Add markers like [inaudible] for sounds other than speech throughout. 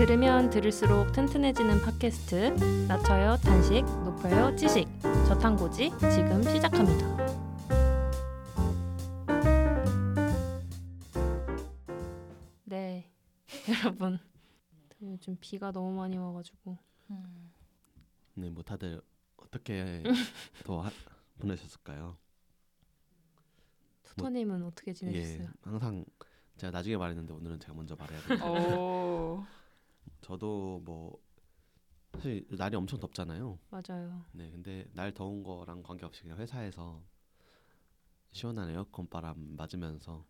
들으면 들을수록 튼튼해지는 팟캐스트 낮춰요 단식 높여요 지식 저탄고지 지금 시작합니다. 네 [laughs] 여러분 요즘 비가 너무 많이 와가지고 음. 네, 뭐 다들 어떻게 [laughs] 더 하, 보내셨을까요? 투터님은 어떻게 지내셨어요? 예, 항상 제가 나중에 말했는데 오늘은 제가 먼저 말해야 돼요. 오. 저도 뭐 사실 날이 엄청 덥잖아요. 맞아요. 네, 근데 날 더운 거랑 관계없이 그냥 회사에서 시원한 에어컨 바람 맞으면서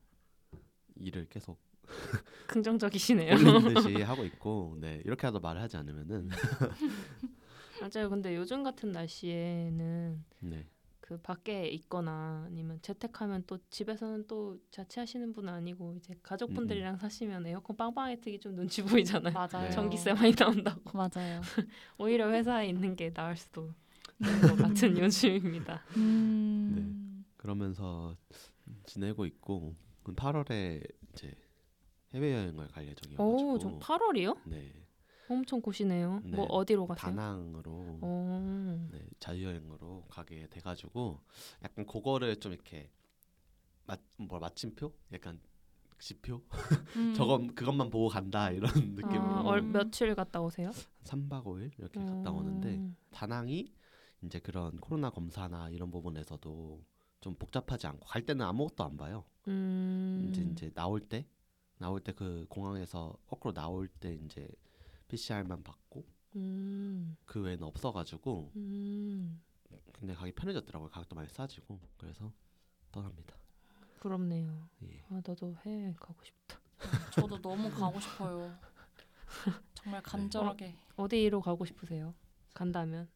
일을 계속 [laughs] 긍정적이시네요. 듯이 [laughs] 하고 있고, 네 이렇게 하다 말을 하지 않으면은 [laughs] 맞아요. 근데 요즘 같은 날씨에는 네, 그 밖에 있거나 아니면 재택하면 또 집에서는 또 자취하시는 분은 아니고 이제 가족분들이랑 사시면 에어컨 빵빵하게 트기 좀 눈치 보이잖아요. 맞아요. 네. 전기세 많이 나온다고. 맞아요. [laughs] 오히려 회사에 있는 게 나을 수도 있는 것 같은 요즘입니다. 음. 그러면서 지내고 있고 8월에 이제 해외 여행을 갈 예정이어가지고 오, 저 8월이요? 네 엄청 고시네요. 네. 뭐 어디로 가세요? 다낭으로 어. 네, 자유여행으로 가게 돼가지고 약간 그거를 좀 이렇게 맛뭐 마침표 약간 지표 음. [laughs] 저거 그것만 보고 간다 이런 느낌으로 아, 얼, 며칠 갔다 오세요? 3박 5일 이렇게 갔다 오는데 음. 다낭이 이제 그런 코로나 검사나 이런 부분에서도 좀 복잡하지 않고 갈 때는 아무것도 안 봐요. 음. 이제 이제 나올 때 나올 때 그 공항에서 거꾸로 나올 때 이제 PCR만 받고 음. 그 외에는 없어가지고 음. 굉장히 가기 편해졌더라고요. 가격도 많이 싸지고 그래서 떠납니다. 부럽네요. 예. 아, 나도 해외 가고 싶다. 저도 너무 가고 싶어요. 정말 간절하게. 어 디로 가고 싶으세요? 간다면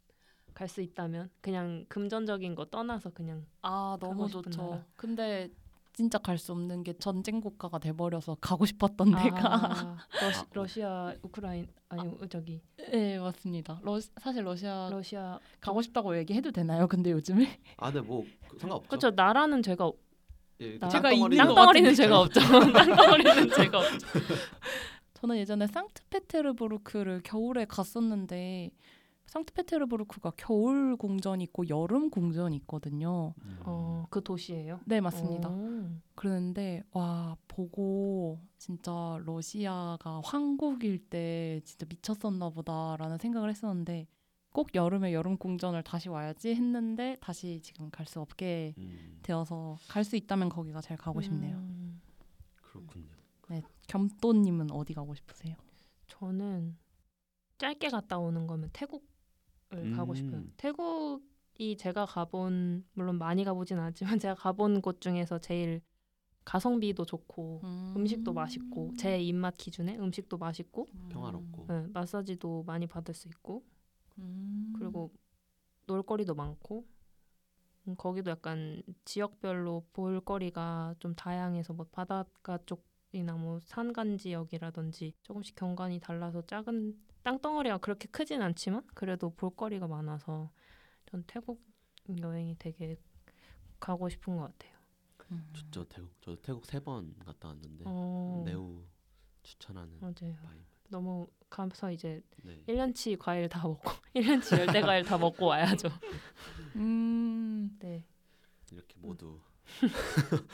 갈 수 있다면 그냥 금전적인 거 떠나서 그냥 아 너무 좋죠. 나라. 근데 진짜 갈 수 없는 게 전쟁 국가가 돼버려서 가고 싶었던 데가. 아, 러시, [laughs] 러시아 우크라인 아니 어, 저기 네 맞습니다. 러, 사실 러시아 러시아 가고 싶다고 얘기해도 되나요? 근데 요즘에 [laughs] 아, 근데 뭐 상관없죠. 그렇죠 나라는 제가 없- 예, 나- 제가 땅덩어리는 있는 것 땅덩어리는. 제가 없죠 [laughs] 땅덩어리는 제가 없죠 저는 예전에 상트페테르부르크를 겨울에 갔었는데 상트페테르부르크가 겨울 공전이 있고 여름 공전이 있거든요. 음. 어 그 도시예요 네 맞습니다. 오. 그러는데 와 보고 진짜 러시아가 황국일 때 진짜 미쳤었나 보다라는 생각을 했었는데 꼭 여름에 여름 공전을 다시 와야지 했는데 다시 지금 갈 수 없게 음, 되어서 갈 수 있다면 거기가 제일 가고 싶네요. 음, 그렇군요. 겸또님은 어디 가고 싶으세요? 저는 짧게 갔다 오는 거면 태국 을 가고 음. 싶어요 태국이 제가 가본 물론 많이 가보진 않았지만 [laughs] 제가 가본 곳 중에서 제일 가성비도 좋고 음 식도 맛있고 제 입맛 기준에 음식도 맛있고 평화롭고. 네, 마사지도 많이 받을 수 있고 음. 그리고 놀거리도 많고 음, 거기도 약간 지역별로 볼거리가 좀 다양해서 뭐 바닷가 쪽 이나 뭐 산간 지역이라든지 조금씩 경관이 달라서 작은 땅덩어리가 그렇게 크진 않지만 그래도 볼거리가 많아서 전 태국 여행이 되게 가고 싶은 것 같아요. 음. 좋죠 태국. 저도 태국 세 번 갔다 왔는데 어, 매우 추천하는 맞아요. 바이. 너무 가서 이제 네. 1년치 과일 다 먹고 [laughs] 1년치 열대 과일 다 먹고 와야죠. 음. 네. 이렇게 모두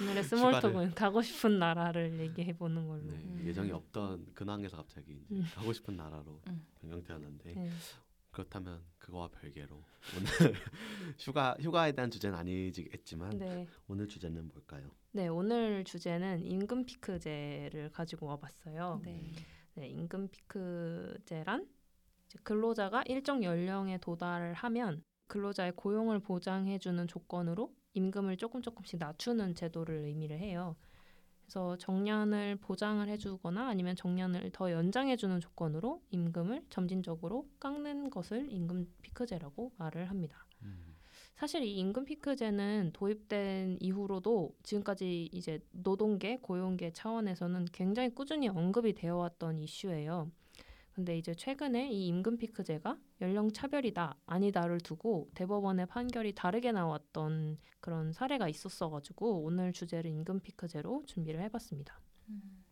오늘의 [laughs] small talk은 가고 싶은 나라를 얘기해 보는 걸로. 네, 음. 예정이 없던 근황에서 갑자기 이제 음. 가고 싶은 나라로 음. 변경되었는데 네. 그렇다면 그거와 별개로 오늘 [laughs] 휴가 휴가에 대한 주제는 아니겠지만 네. 오늘 주제는 뭘까요? 네, 오늘 주제는 임금 피크제를 가지고 와봤어요. 네. 네, 임금 피크제란 근로자가 일정 연령에 도달을 하면 근로자의 고용을 보장해주는 조건으로 임금을 조금 조금씩 낮추는 제도를 의미를 해요. 그래서 정년을 보장을 해주거나 아니면 정년을 더 연장해주는 조건으로 임금을 점진적으로 깎는 것을 임금 피크제라고 말을 합니다. 음. 사실 이 임금 피크제는 도입된 이후로도 지금까지 이제 노동계, 고용계 차원에서는 굉장히 꾸준히 언급이 되어 왔던 이슈예요. 근데 이제 최근에 이 임금 피크제가 연령 차별이다 아니다를 두고 대법원의 판결이 다르게 나왔던 그런 사례가 있었어 가지고 오늘 주제를 임금 피크제로 준비를 해 봤습니다. 음.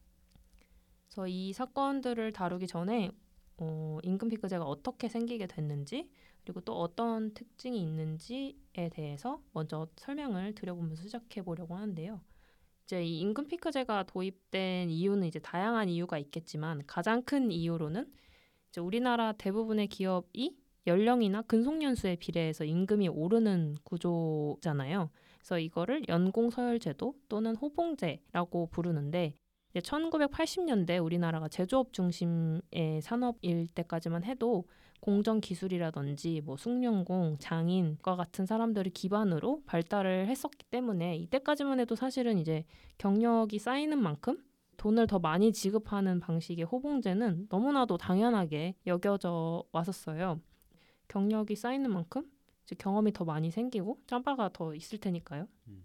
그래서 이 사건들을 다루기 전에 어, 임금 피크제가 어떻게 생기게 됐는지 그리고 또 어떤 특징이 있는지에 대해서 먼저 설명을 드려보면서 시작해 보려고 하는데요. 이제 이 임금 피크제가 도입된 이유는 이제 다양한 이유가 있겠지만 가장 큰 이유로는 이제 우리나라 대부분의 기업이 연령이나 근속연수에 비례해서 임금이 오르는 구조잖아요. 그래서 이거를 연공서열제도 또는 호봉제라고 부르는데 이제 1980년대 우리나라가 제조업 중심의 산업일 때까지만 해도 공정 기술이라든지 뭐 숙련공, 장인과 같은 사람들을 기반으로 발달을 했었기 때문에 이때까지만 해도 사실은 이제 경력이 쌓이는 만큼 돈을 더 많이 지급하는 방식의 호봉제는 너무나도 당연하게 여겨져 왔었어요. 경력이 쌓이는 만큼 경험이 더 많이 생기고 짬바가 더 있을 테니까요. 음.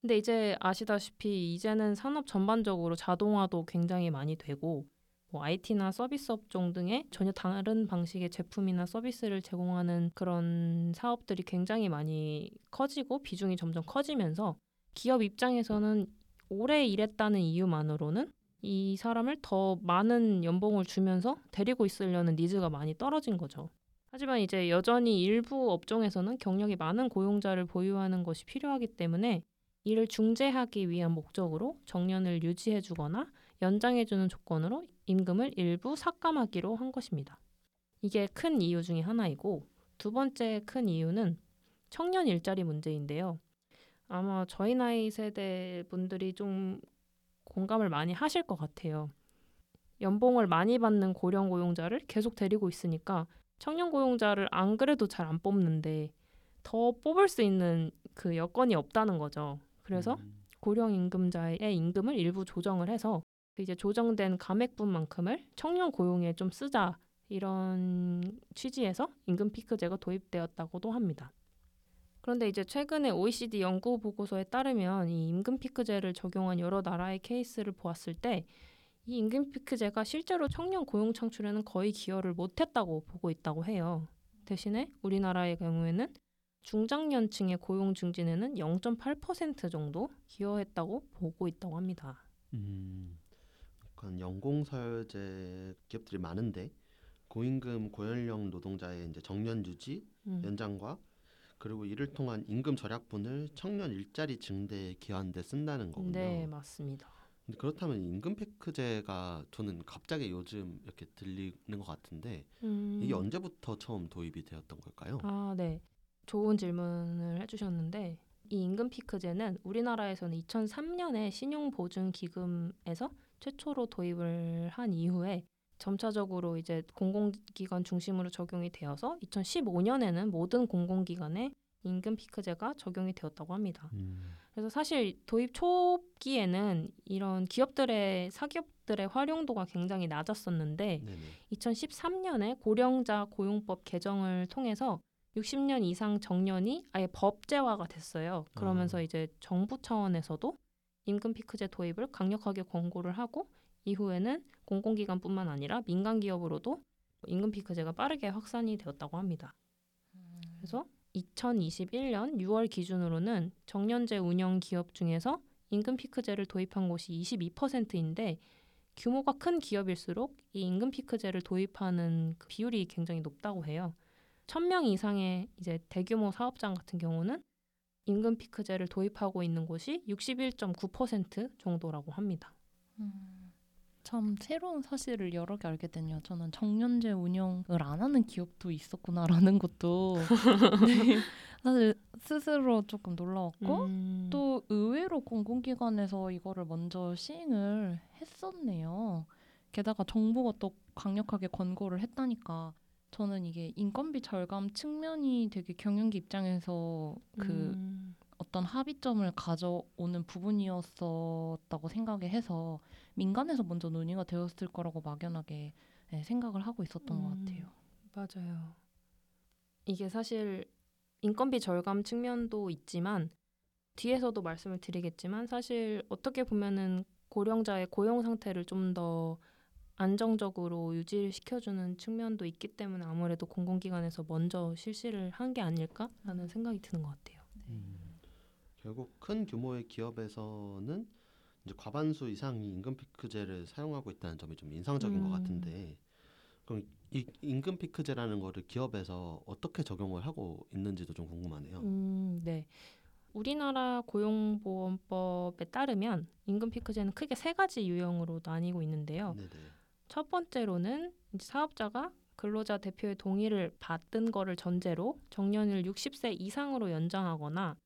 근데 이제 아시다시피 이제는 산업 전반적으로 자동화도 굉장히 많이 되고 뭐 IT나 서비스 업종 등의 전혀 다른 방식의 제품이나 서비스를 제공하는 그런 사업들이 굉장히 많이 커지고 비중이 점점 커지면서 기업 입장에서는 오래 일했다는 이유만으로는 이 사람을 더 많은 연봉을 주면서 데리고 있으려는 니즈가 많이 떨어진 거죠. 하지만 이제 여전히 일부 업종에서는 경력이 많은 고용자를 보유하는 것이 필요하기 때문에 이를 중재하기 위한 목적으로 정년을 유지해주거나 연장해주는 조건으로 임금을 일부 삭감하기로 한 것입니다. 이게 큰 이유 중에 하나이고 두 번째 큰 이유는 청년 일자리 문제인데요. 아마 저희 나이 세대 분들이 좀 공감을 많이 하실 것 같아요. 연봉을 많이 받는 고령 고용자를 계속 데리고 있으니까 청년 고용자를 안 그래도 잘 안 뽑는데 더 뽑을 수 있는 그 여건이 없다는 거죠. 그래서 음. 고령 임금자의 임금을 일부 조정을 해서 그 이제 조정된 감액분만큼을 청년 고용에 좀 쓰자 이런 취지에서 임금 피크제가 도입되었다고도 합니다. 그런데 이제 최근에 OECD 연구 보고서에 따르면 이 임금 피크제를 적용한 여러 나라의 케이스를 보았을 때 이 임금 피크제가 실제로 청년 고용 창출에는 거의 기여를 못했다고 보고 있다고 해요. 대신에 우리나라의 경우에는 중장년층의 고용 증진에는 0.8% 정도 기여했다고 보고 있다고 합니다. 음, 약간 연공서열제 기업들이 많은데 고임금 고연령 노동자의 이제 정년 유지 음. 연장과 그리고 이를 통한 임금 절약분을 청년 일자리 증대에 기여하는 데 쓴다는 거군요. 네, 맞습니다. 근데 그렇다면 임금 패크제가 저는 갑자기 요즘 이렇게 들리는 것 같은데 음. 이게 언제부터 처음 도입이 되었던 걸까요? 아, 네. 좋은 질문을 해주셨는데 이 임금 피크제는 우리나라에서는 2003년에 신용보증기금에서 최초로 도입을 한 이후에 점차적으로 이제 공공기관 중심으로 적용이 되어서 2015년에는 모든 공공기관에 임금 피크제가 적용이 되었다고 합니다. 음. 그래서 사실 도입 초기에는 이런 기업들의 사기업들의 활용도가 굉장히 낮았었는데 네네. 2013년에 고령자 고용법 개정을 통해서 60년 이상 정년이 아예 법제화가 됐어요. 그러면서 아. 이제 정부 차원에서도 임금 피크제 도입을 강력하게 권고를 하고 이후에는 공공기관뿐만 아니라 민간 기업으로도 임금 피크제가 빠르게 확산이 되었다고 합니다. 그래서 2021년 6월 기준으로는 정년제 운영 기업 중에서 임금 피크제를 도입한 곳이 22%인데 규모가 큰 기업일수록 이 임금 피크제를 도입하는 그 비율이 굉장히 높다고 해요. 1000명 이상의 이제 대규모 사업장 같은 경우는 임금 피크제를 도입하고 있는 곳이 61.9% 정도라고 합니다. 음, 참 새로운 사실을 여러 개 알게 되네요. 저는 정년제 운영을 안 하는 기업도 있었구나라는 것도 [laughs] 네, 사실 스스로 조금 놀라웠고 음, 또 의외로 공공기관에서 이거를 먼저 시행을 했었네요. 게다가 정부가 또 강력하게 권고를 했다니까 저는 이게 인건비 절감 측면이 되게 경영기 입장에서 그 음, 어떤 합의점을 가져오는 부분이었었다고 생각을 해서 민간에서 먼저 논의가 되었을 거라고 막연하게 네, 생각을 하고 있었던 것 음. 같아요. 맞아요. 이게 사실 인건비 절감 측면도 있지만 뒤에서도 말씀을 드리겠지만 사실 어떻게 보면은 고령자의 고용 상태를 좀더 안정적으로 유지를 시켜주는 측면도 있기 때문에 아무래도 공공기관에서 먼저 실시를 한 게 아닐까라는 생각이 드는 것 같아요. 음. 결국 큰 규모의 기업에서는 이제 과반수 이상이 임금 피크제를 사용하고 있다는 점이 좀 인상적인 것 음. 같은데 그럼 이 임금 피크제라는 거를 기업에서 어떻게 적용을 하고 있는지도 좀 궁금하네요. 음, 네. 우리나라 고용보험법에 따르면 임금 피크제는 크게 세 가지 유형으로 나뉘고 있는데요. 네네. 첫 번째로는 사업자가 근로자 대표의 동의를 받은 거를 전제로 정년을 60세 이상으로 연장하거나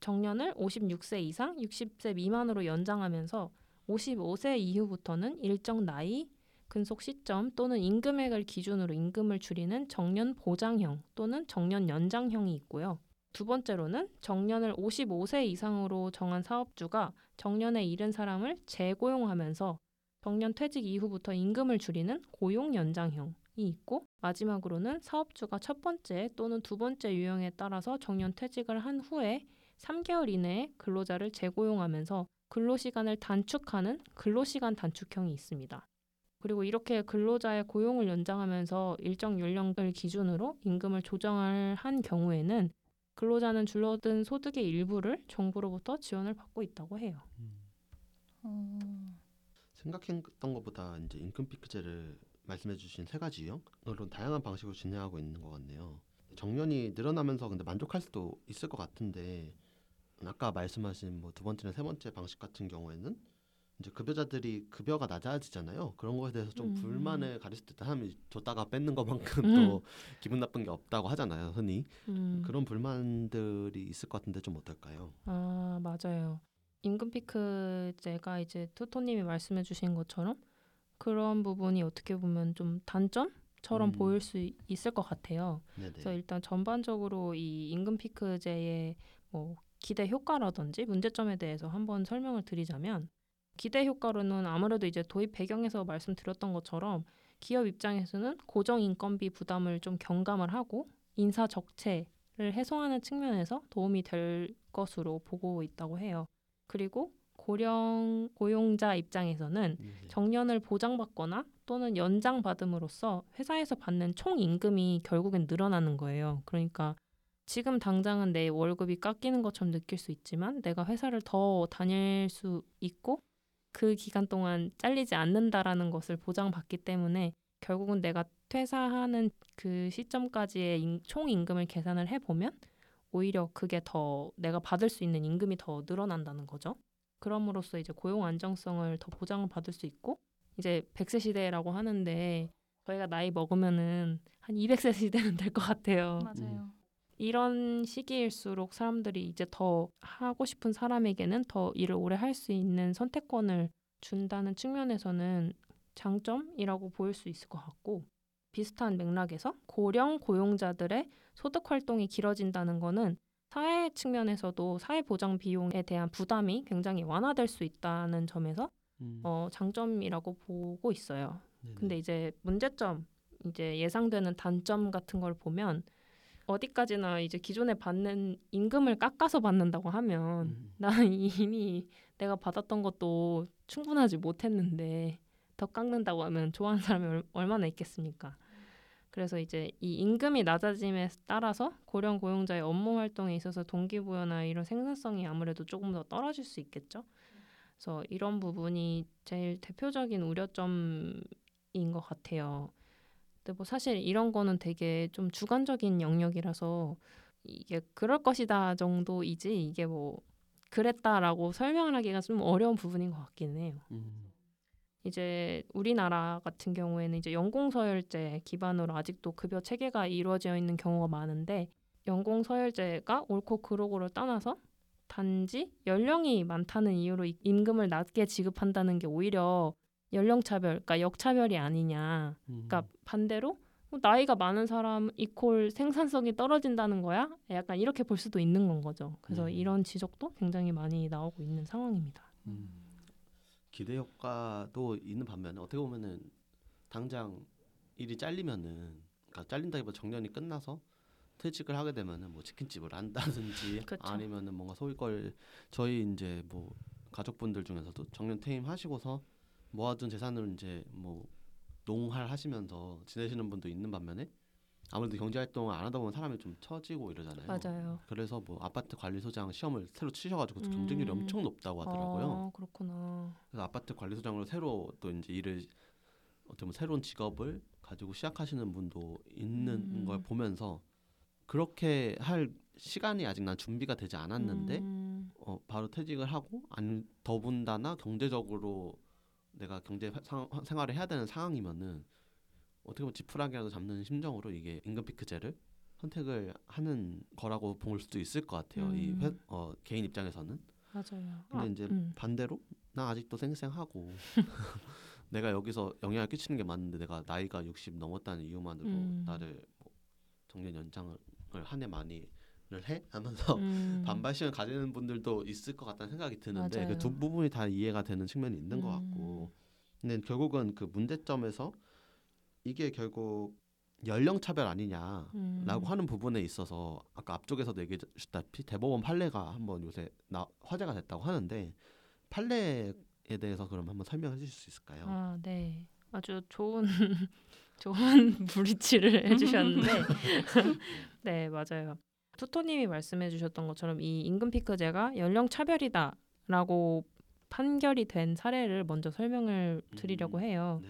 정년을 56세 이상, 60세 미만으로 연장하면서 55세 이후부터는 일정 나이, 근속 시점 또는 임금액을 기준으로 임금을 줄이는 정년 보장형 또는 정년 연장형이 있고요. 두 번째로는 정년을 55세 이상으로 정한 사업주가 정년에 이른 사람을 재고용하면서 정년 퇴직 이후부터 임금을 줄이는 고용 연장형이 있고 마지막으로는 사업주가 첫 번째 또는 두 번째 유형에 따라서 정년 퇴직을 한 후에 3개월 이내에 근로자를 재고용하면서 근로시간을 단축하는 근로시간 단축형이 있습니다. 그리고 이렇게 근로자의 고용을 연장하면서 일정 연령을 기준으로 임금을 조정을 한 경우에는 근로자는 줄어든 소득의 일부를 정부로부터 지원을 받고 있다고 해요. 어, 생각했던 것보다 이제 임금 피크제를 말씀해주신 세 가지 유형으로 다양한 방식으로 진행하고 있는 것 같네요. 정년이 늘어나면서 근데 만족할 수도 있을 것 같은데 아까 말씀하신 뭐 두 번째나 세 번째 방식 같은 경우에는 이제 급여자들이 급여가 낮아지잖아요. 그런 거에 대해서 좀 음. 불만을 가렸을 때 사람이 줬다가 뺏는 것만큼 음. 또 기분 나쁜 게 없다고 하잖아요. 흔히 음. 그런 불만들이 있을 것 같은데 좀 어떨까요? 아, 맞아요. 임금 피크제가 이제 토토님이 말씀해 주신 것처럼 그런 부분이 어떻게 보면 좀 단점처럼 음. 보일 수 이- 있을 것 같아요. 네네. 그래서 일단 전반적으로 이 임금 피크제의 뭐 기대 효과라든지 문제점에 대해서 한번 설명을 드리자면 기대 효과로는 아무래도 이제 도입 배경에서 말씀드렸던 것처럼 기업 입장에서는 고정 인건비 부담을 좀 경감을 하고 인사 적체를 해소하는 측면에서 도움이 될 것으로 보고 있다고 해요. 그리고 고령 고용자 입장에서는 네네. 정년을 보장받거나 또는 연장받음으로써 회사에서 받는 총 임금이 결국엔 늘어나는 거예요. 그러니까 지금 당장은 내 월급이 깎이는 것처럼 느낄 수 있지만 내가 회사를 더 다닐 수 있고 그 기간 동안 잘리지 않는다라는 것을 보장받기 때문에 결국은 내가 퇴사하는 그 시점까지의 임- 총 임금을 계산을 해보면 오히려 그게 더 내가 받을 수 있는 임금이 더 늘어난다는 거죠. 그럼으로써 이제 고용 안정성을 더 보장을 받을 수 있고 이제 100세 시대라고 하는데 저희가 나이 먹으면은 한 200세 시대는 될 것 같아요. 맞아요. 이런 시기일수록 사람들이 이제 더 하고 싶은 사람에게는 더 일을 오래 할 수 있는 선택권을 준다는 측면에서는 장점이라고 보일 수 있을 것 같고 비슷한 맥락에서 고령 고용자들의 소득 활동이 길어진다는 거는 사회 측면에서도 사회 보장 비용에 대한 부담이 굉장히 완화될 수 있다는 점에서 음. 어, 장점이라고 보고 있어요. 네네. 근데 이제 문제점, 이제 예상되는 단점 같은 걸 보면 어디까지나 이제 기존에 받는 임금을 깎아서 받는다고 하면 음. 나는 [laughs] 이미 내가 받았던 것도 충분하지 못했는데 더 깎는다고 하면 좋아하는 사람이 얼- 얼마나 있겠습니까? 그래서 이제 이 임금이 낮아짐에 따라서 고령 고용자의 업무 활동에 있어서 동기부여나 이런 생산성이 아무래도 조금 더 떨어질 수 있겠죠. 그래서 이런 부분이 제일 대표적인 우려점인 것 같아요. 근데 뭐 사실 이런 거는 되게 좀 주관적인 영역이라서 이게 그럴 것이다 정도이지 이게 뭐 그랬다라고 설명을 하기가 좀 어려운 부분인 것 같기는 해요. 음. 이제 우리나라 같은 경우에는 이제 연공서열제 기반으로 아직도 급여 체계가 이루어져 있는 경우가 많은데 연공서열제가 옳고 그르고를 떠나서 단지 연령이 많다는 이유로 이- 임금을 낮게 지급한다는 게 오히려 연령 차별, 그러니까 역차별이 아니냐. 음. 그러니까 반대로 뭐 나이가 많은 사람 이콜 생산성이 떨어진다는 거야? 약간 이렇게 볼 수도 있는 건 거죠. 그래서 네. 이런 지적도 굉장히 많이 나오고 있는 상황입니다. 음. 기대 효과도 있는 반면에 어떻게 보면은 당장 일이 잘리면은 그러니까 잘린다기보다 정년이 끝나서 퇴직을 하게 되면은 뭐 치킨집을 한다든지 [laughs] 그쵸. 아니면은 뭔가 소위 걸 저희 이제 뭐 가족분들 중에서도 정년 퇴임하시고서 모아둔 재산을 이제 뭐 농할 하시면서 지내시는 분도 있는 반면에 아무래도 경제 활동을 안 하다 보면 사람이 좀 처지고 이러잖아요. 맞아요. 그래서 뭐 아파트 관리소장 시험을 새로 치셔가지고 음. 경쟁률이 엄청 높다고 하더라고요. 아, 그렇구나. 그래서 아파트 관리소장으로 새로 또 이제 일을 보면 새로운 직업을 가지고 시작하시는 분도 있는 음. 걸 보면서 그렇게 할 시간이 아직 난 준비가 되지 않았는데 음, 어, 바로 퇴직을 하고 아니 더군다나 경제적으로 내가 경제 상, 생활을 해야 되는 상황이면은 어떻게 보면 지푸라기라도 잡는 심정으로 이게 임금 피크제를 선택을 하는 거라고 볼 수도 있을 것 같아요. 이 음. 회, 어, 개인 입장에서는. 맞아요. 근데 아, 이제 음. 반대로 나 아직도 생생하고 [laughs] 내가 여기서 영향을 끼치는 게 맞는데 내가 나이가 60 넘었다는 이유만으로 음. 나를 뭐 정년 연장을 한 해 많이를 해 하면서 [laughs] 음. 반발심을 가지는 분들도 있을 것 같다는 생각이 드는데. 그 두 부분이 다 이해가 되는 측면이 있는 것 음. 같고 근데 결국은 그 문제점에서 이게 결국 연령 차별 아니냐라고 음. 하는 부분에 있어서 아까 앞쪽에서도 얘기해 주셨다시피 대법원 판례가 한번 요새 나, 화제가 됐다고 하는데 판례에 대해서 그럼 한번 설명해 주실 수 있을까요? 아, 네. 아주 좋은 [laughs] 좋은 [laughs] 브리치를 해 주셨는데, [laughs] 네 맞아요. 투토 님이 말씀해 주셨던 것처럼 이 임금 피크제가 연령 차별이다라고 판결이 된 사례를 먼저 설명을 드리려고 음. 해요. 네.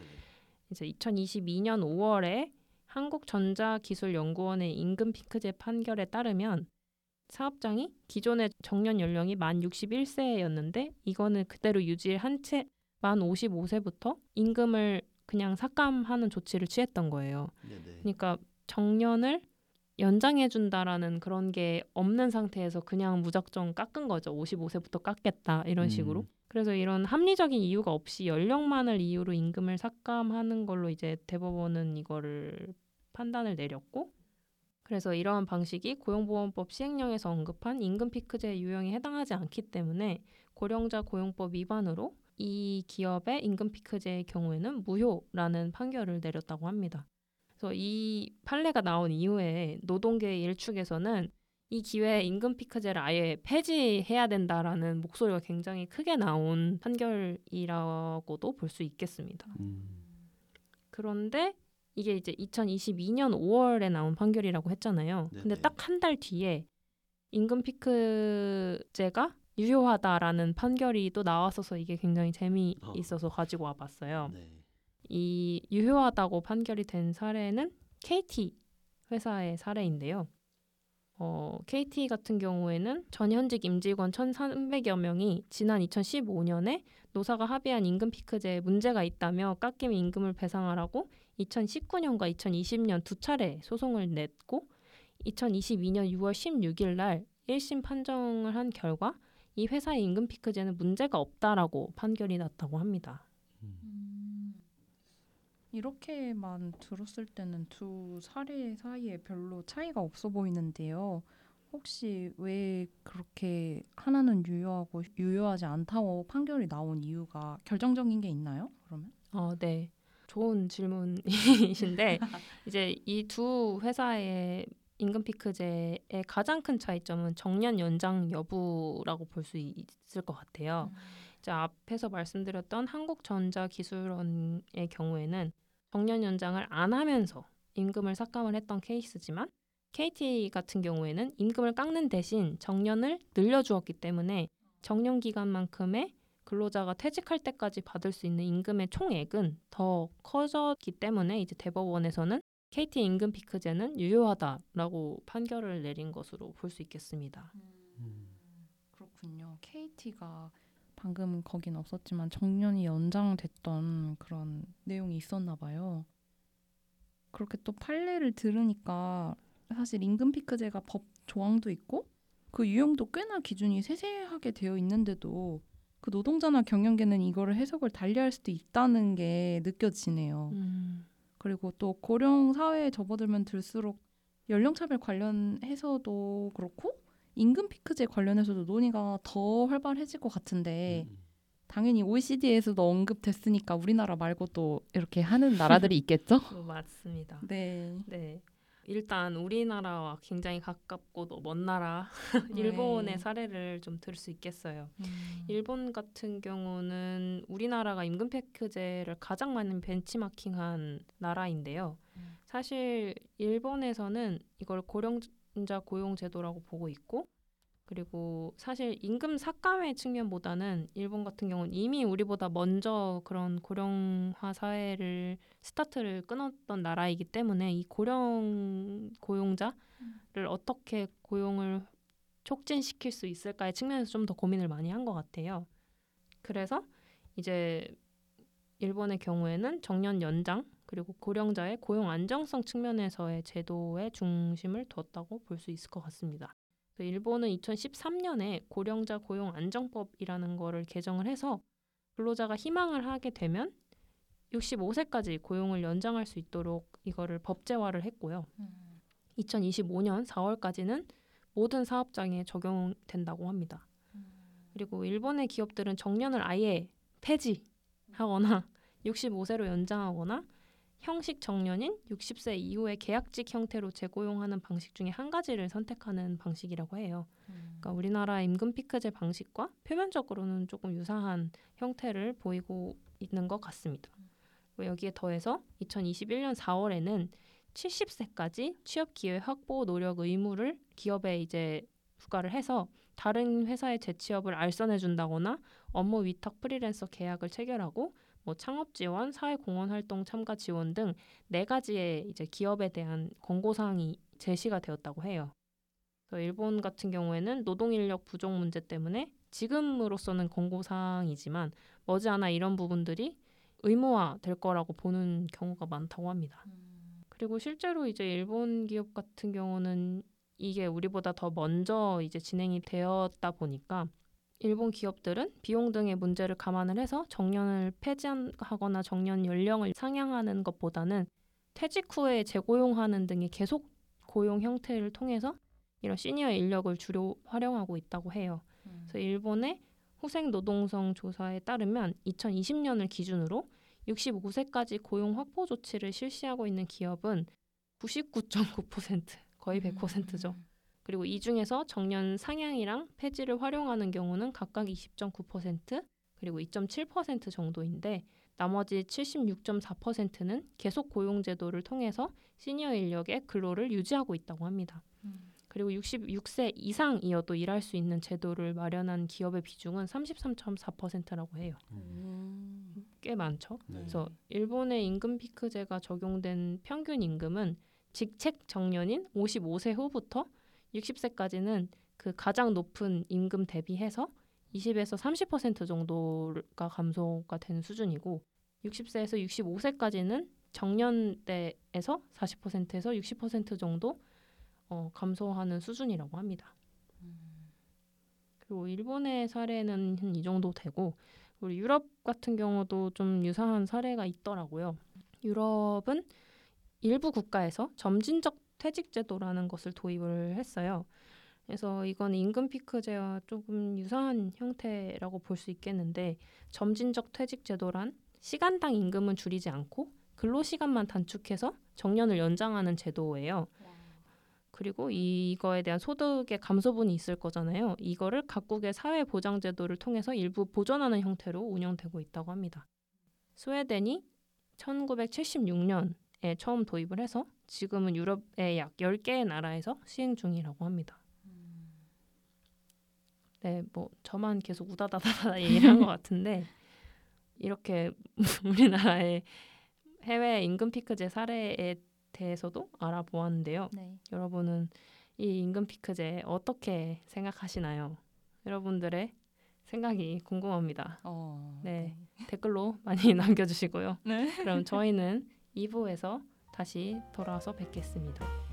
이제 2022년 5월에 한국전자기술연구원의 임금 피크제 판결에 따르면 사업장이 기존의 정년 연령이 만 61세였는데 이거는 그대로 유지한 채 만 55세부터 임금을 그냥 삭감하는 조치를 취했던 거예요. 네네. 그러니까 정년을 연장해 준다라는 그런 게 없는 상태에서 그냥 무작정 깎은 거죠. 55세부터 깎겠다 이런 식으로. 음. 그래서 이런 합리적인 이유가 없이 연령만을 이유로 임금을 삭감하는 걸로 이제 대법원은 이거를 판단을 내렸고 그래서 이러한 방식이 고용보험법 시행령에서 언급한 임금 피크제 유형에 해당하지 않기 때문에 고령자 고용법 위반으로 이 기업의 임금 피크제의 경우에는 무효라는 판결을 내렸다고 합니다. 그래서 이 판례가 나온 이후에 노동계 일축에서는 이 기회에 임금 피크제를 아예 폐지해야 된다라는 목소리가 굉장히 크게 나온 판결이라고도 볼 수 있겠습니다. 음. 그런데 이게 이제 2022년 5월에 나온 판결이라고 했잖아요. 근데 네네. 딱한 달 뒤에 임금 피크제가 유효하다라는 판결이 또 나왔어서 이게 굉장히 재미있어서 가지고 와봤어요. 네. 이 유효하다고 판결이 된 사례는 KT 회사의 사례인데요. 어, KT 같은 경우에는 전현직 임직원 1,300여 명이 지난 2015년에 노사가 합의한 임금 피크제에 문제가 있다며 깎임 임금을 배상하라고 2019년과 2020년 두 차례 소송을 냈고 2022년 6월 16일 날 1심 판정을 한 결과 이 회사의 임금 피크제는 문제가 없다라고 판결이 났다고 합니다. 음, 이렇게만 들었을 때는 두 사례 사이에 별로 차이가 없어 보이는데요. 혹시 왜 그렇게 하나는 유효하고 유효하지 않다고 판결이 나온 이유가 결정적인 게 있나요? 그러면? 어, 네. 좋은 질문이신데 [laughs] 이제 이 두 회사의 임금 피크제의 가장 큰 차이점은 정년 연장 여부라고 볼 수 있을 것 같아요. 이제 앞에서 말씀드렸던 한국전자기술원의 경우에는 정년 연장을 안 하면서 임금을 삭감을 했던 케이스지만 KT 같은 경우에는 임금을 깎는 대신 정년을 늘려주었기 때문에 정년 기간만큼의 근로자가 퇴직할 때까지 받을 수 있는 임금의 총액은 더 커졌기 때문에 이제 대법원에서는 KT 임금 피크제는 유효하다라고 판결을 내린 것으로 볼 수 있겠습니다. 음. 그렇군요. KT가 방금 거긴 없었지만 정년이 연장됐던 그런 내용이 있었나 봐요. 그렇게 또 판례를 들으니까 사실 임금 피크제가 법 조항도 있고 그 유형도 꽤나 기준이 세세하게 되어 있는데도 그 노동자나 경영계는 이거를 해석을 달리할 수도 있다는 게 느껴지네요. 음, 그리고 또 고령 사회에 접어들면 들수록 연령차별 관련해서도 그렇고 임금 피크제 관련해서도 논의가 더 활발해질 것 같은데 음. 당연히 OECD에서도 언급됐으니까 우리나라 말고도 이렇게 하는 나라들이 [laughs] 있겠죠? 어, 맞습니다. 네. 네. 일단 우리나라와 굉장히 가깝고 또 먼 나라 [laughs] 네. 일본의 사례를 좀 들 수 있겠어요. 음. 일본 같은 경우는 우리나라가 임금 패크제를 가장 많이 벤치마킹한 나라인데요. 음. 사실 일본에서는 이걸 고령 자 고용 제도라고 보고 있고 그리고 사실 임금 삭감의 측면보다는 일본 같은 경우는 이미 우리보다 먼저 그런 고령화 사회를 스타트를 끊었던 나라이기 때문에 이 고령 고용자를 어떻게 고용을 촉진시킬 수 있을까의 측면에서 좀 더 고민을 많이 한 것 같아요. 그래서 이제 일본의 경우에는 정년 연장 그리고 고령자의 고용 안정성 측면에서의 제도에 중심을 뒀다고 볼 수 있을 것 같습니다. 그 일본은 2013년에 고령자 고용 안정법이라는 거를 개정을 해서 근로자가 희망을 하게 되면 65세까지 고용을 연장할 수 있도록 이거를 법제화를 했고요. 2025년 4월까지는 모든 사업장에 적용된다고 합니다. 그리고 일본의 기업들은 정년을 아예 폐지하거나 65세로 연장하거나 형식 정년인 60세 이후의 계약직 형태로 재고용하는 방식 중에 한 가지를 선택하는 방식이라고 해요. 그러니까 우리나라 임금 피크제 방식과 표면적으로는 조금 유사한 형태를 보이고 있는 것 같습니다. 그리고 여기에 더해서 2021년 4월에는 70세까지 취업 기회 확보 노력 의무를 기업에 이제 부과를 해서 다른 회사의 재취업을 알선해 준다거나 업무 위탁 프리랜서 계약을 체결하고 뭐 창업 지원, 사회 공헌 활동 참가 지원 등 네 가지의 이제 기업에 대한 권고 사항이 제시가 되었다고 해요. 그래서 일본 같은 경우에는 노동 인력 부족 문제 때문에 지금으로서는 권고 사항이지만 머지않아 이런 부분들이 의무화 될 거라고 보는 경우가 많다고 합니다. 그리고 실제로 이제 일본 기업 같은 경우는 이게 우리보다 더 먼저 이제 진행이 되었다 보니까 일본 기업들은 비용 등의 문제를 감안을 해서 정년을 폐지하거나 정년 연령을 상향하는 것보다는 퇴직 후에 재고용하는 등의 계속 고용 형태를 통해서 이런 시니어 인력을 주로 활용하고 있다고 해요. 그래서 일본의 후생 노동성 조사에 따르면 2020년을 기준으로 65세까지 고용 확보 조치를 실시하고 있는 기업은 99.9% 거의 100%죠. 그리고 이 중에서 정년 상향이랑 폐지를 활용하는 경우는 각각 20.9% 그리고 2.7% 정도인데 나머지 76.4%는 계속 고용 제도를 통해서 시니어 인력의 근로를 유지하고 있다고 합니다. 그리고 66세 이상이어도 일할 수 있는 제도를 마련한 기업의 비중은 33.4%라고 해요. 꽤 많죠. 네. 그래서 일본의 임금 피크제가 적용된 평균 임금은 직책 정년인 55세 후부터 60세까지는 그 가장 높은 임금 대비해서 20에서 30% 정도가 감소가 되는 수준이고 60세에서 65세까지는 정년대에서 40%에서 60% 정도 어, 감소하는 수준이라고 합니다. 그리고 일본의 사례는 한이 정도 되고 우리 유럽 같은 경우도 좀 유사한 사례가 있더라고요. 유럽은 일부 국가에서 점진적 퇴직 제도라는 것을 도입을 했어요. 그래서 이건 임금 피크제와 조금 유사한 형태라고 볼 수 있겠는데 점진적 퇴직 제도란 시간당 임금은 줄이지 않고 근로 시간만 단축해서 정년을 연장하는 제도예요. 그리고 이거에 대한 소득의 감소분이 있을 거잖아요. 이거를 각국의 사회 보장 제도를 통해서 일부 보전하는 형태로 운영되고 있다고 합니다. 스웨덴이 1976년 에 처음 도입을 해서 지금은 유럽의 약 10개의 나라에서 시행 중이라고 합니다. 네, 뭐 저만 계속 우다다다다 [laughs] 얘기를 한 것 같은데 이렇게 [laughs] 우리나라의 해외 임금 피크제 사례에 대해서도 알아보았는데요. 네. 여러분은 이 임금 피크제 어떻게 생각하시나요? 여러분들의 생각이 궁금합니다. 어, 네. 댓글로 많이 [laughs] 남겨주시고요. 네. 그럼 저희는 2부에서 다시 돌아와서 뵙겠습니다.